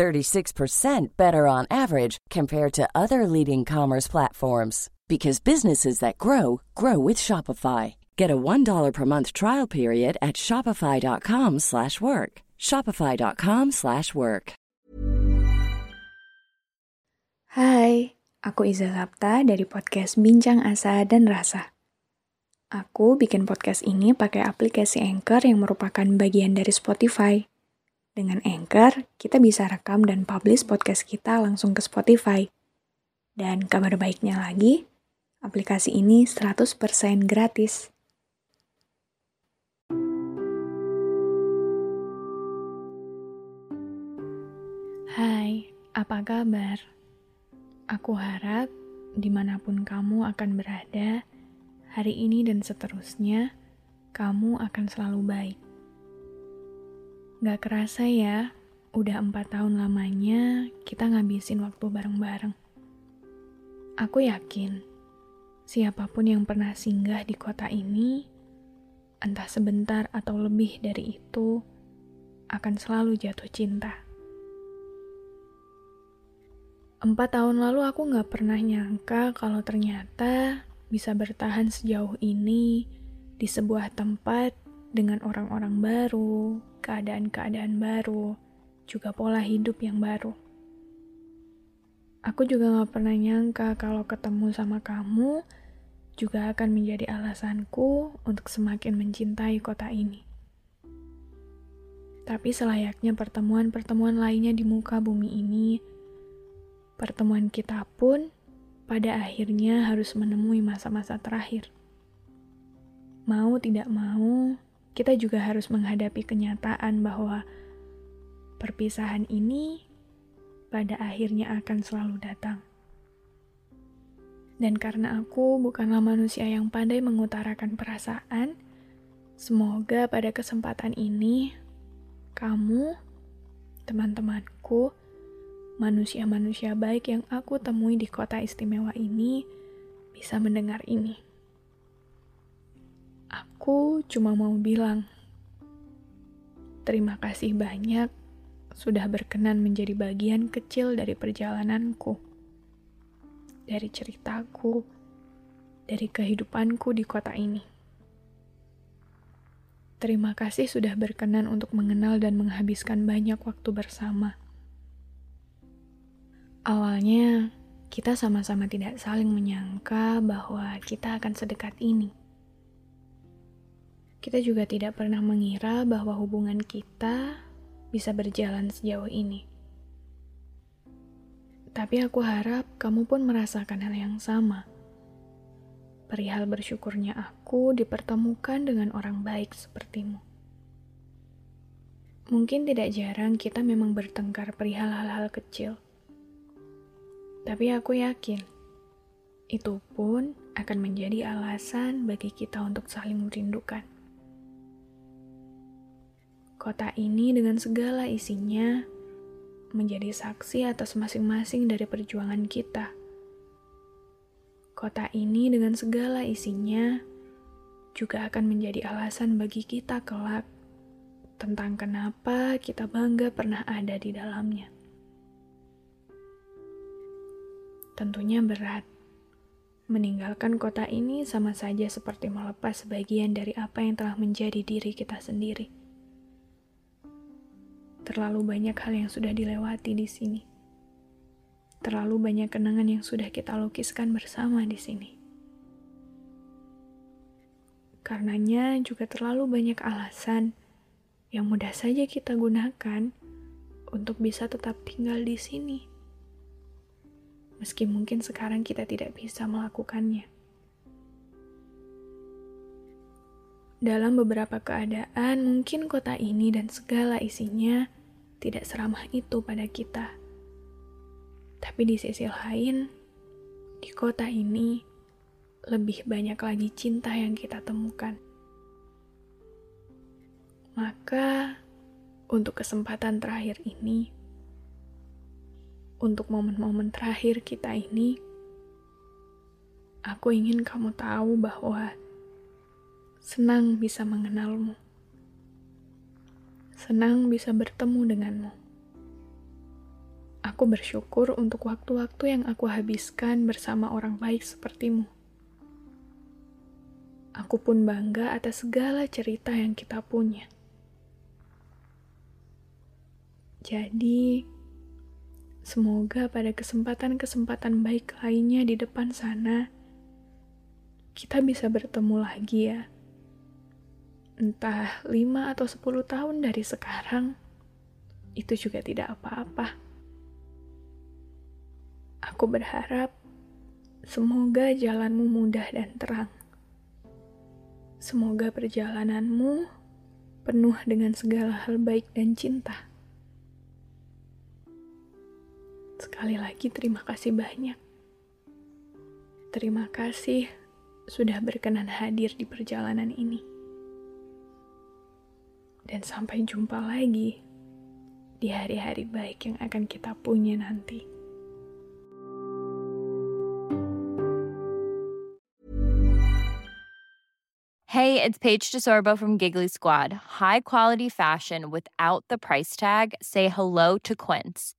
36% better on average compared to other leading commerce platforms because businesses that grow grow with Shopify. Get a $1 per month trial period at shopify.com/work. shopify.com/work. Hai, aku Iza Sapta dari podcast Bincang Asa dan Rasa. Aku bikin podcast ini pakai aplikasi Anchor yang merupakan bagian dari Spotify. Dengan Anchor, kita bisa rekam dan publish podcast kita langsung ke Spotify. Dan kabar baiknya lagi, aplikasi ini 100% gratis. Hai, apa kabar? Aku harap di mana pun kamu akan berada, hari ini dan seterusnya, kamu akan selalu baik. Gak kerasa ya, udah empat tahun lamanya kita ngabisin waktu bareng-bareng. Aku yakin, siapa pun yang pernah singgah di kota ini, entah sebentar atau lebih dari itu, akan selalu jatuh cinta. Empat tahun lalu aku gak pernah nyangka kalau ternyata bisa bertahan sejauh ini di sebuah tempat dengan orang-orang baru, keadaan-keadaan baru, juga pola hidup yang baru. Aku juga gak pernah nyangka kalau ketemu sama kamu juga akan menjadi alasanku untuk semakin mencintai kota ini. Tapi selayaknya pertemuan-pertemuan lainnya di muka bumi ini, pertemuan kita pun pada akhirnya harus menemui masa-masa terakhir. Mau tidak mau, kita juga harus menghadapi kenyataan bahwa perpisahan ini pada akhirnya akan selalu datang. Dan karena aku bukanlah manusia yang pandai mengutarakan perasaan, semoga pada kesempatan ini kamu, teman-temanku, manusia-manusia baik yang aku temui di kota istimewa ini bisa mendengar ini. Aku cuma mau bilang, terima kasih banyak sudah berkenan menjadi bagian kecil dari perjalananku, dari ceritaku, dari kehidupanku di kota ini. Terima kasih sudah berkenan untuk mengenal dan menghabiskan banyak waktu bersama. Awalnya, kita sama-sama tidak saling menyangka bahwa kita akan sedekat ini. Kita juga tidak pernah mengira bahwa hubungan kita bisa berjalan sejauh ini. Tapi aku harap kamu pun merasakan hal yang sama. Perihal bersyukurnya aku dipertemukan dengan orang baik sepertimu. Mungkin tidak jarang kita memang bertengkar perihal hal-hal kecil tapi aku yakin itu pun akan menjadi alasan bagi kita untuk saling merindukan. Kota ini dengan segala isinya menjadi saksi atas masing-masing dari perjuangan kita. Kota ini dengan segala isinya juga akan menjadi alasan bagi kita kelak tentang kenapa kita bangga pernah ada di dalamnya. Tentunya berat. Meninggalkan kota ini sama saja seperti melepas sebagian dari apa yang telah menjadi diri kita sendiri. Terlalu banyak hal yang sudah dilewati di sini. Terlalu banyak kenangan yang sudah kita lukiskan bersama di sini. Karenanya juga terlalu banyak alasan yang mudah saja kita gunakan untuk bisa tetap tinggal di sini meski mungkin sekarang kita tidak bisa melakukannya. Dalam beberapa keadaan, mungkin kota ini dan segala isinya tidak seramah itu pada kita. Tapi di sisi lain, di kota ini lebih banyak lagi cinta yang kita temukan. Maka, untuk kesempatan terakhir ini, untuk momen-momen terakhir kita ini, aku ingin kamu tahu bahwa senang bisa mengenalmu, senang bisa bertemu denganmu. Aku bersyukur untuk waktu-waktu yang aku habiskan bersama orang baik sepertimu. Aku pun bangga atas segala cerita yang kita punya. Jadi, semoga pada kesempatan-kesempatan baik lainnya di depan sana, kita bisa bertemu lagi ya. Entah 5 atau 10 tahun dari sekarang, itu juga tidak apa-apa. Aku berharap semoga jalanmu mudah dan terang. Semoga perjalananmu penuh dengan segala hal baik dan cinta. Sekali lagi, terima kasih banyak. Terima kasih sudah berkenan hadir di perjalanan ini, dan sampai jumpa lagi di hari-hari baik yang akan kita punya nanti. Hey, it's Paige DeSorbo from Giggly Squad. High quality fashion without the price tag. Say hello to Quince.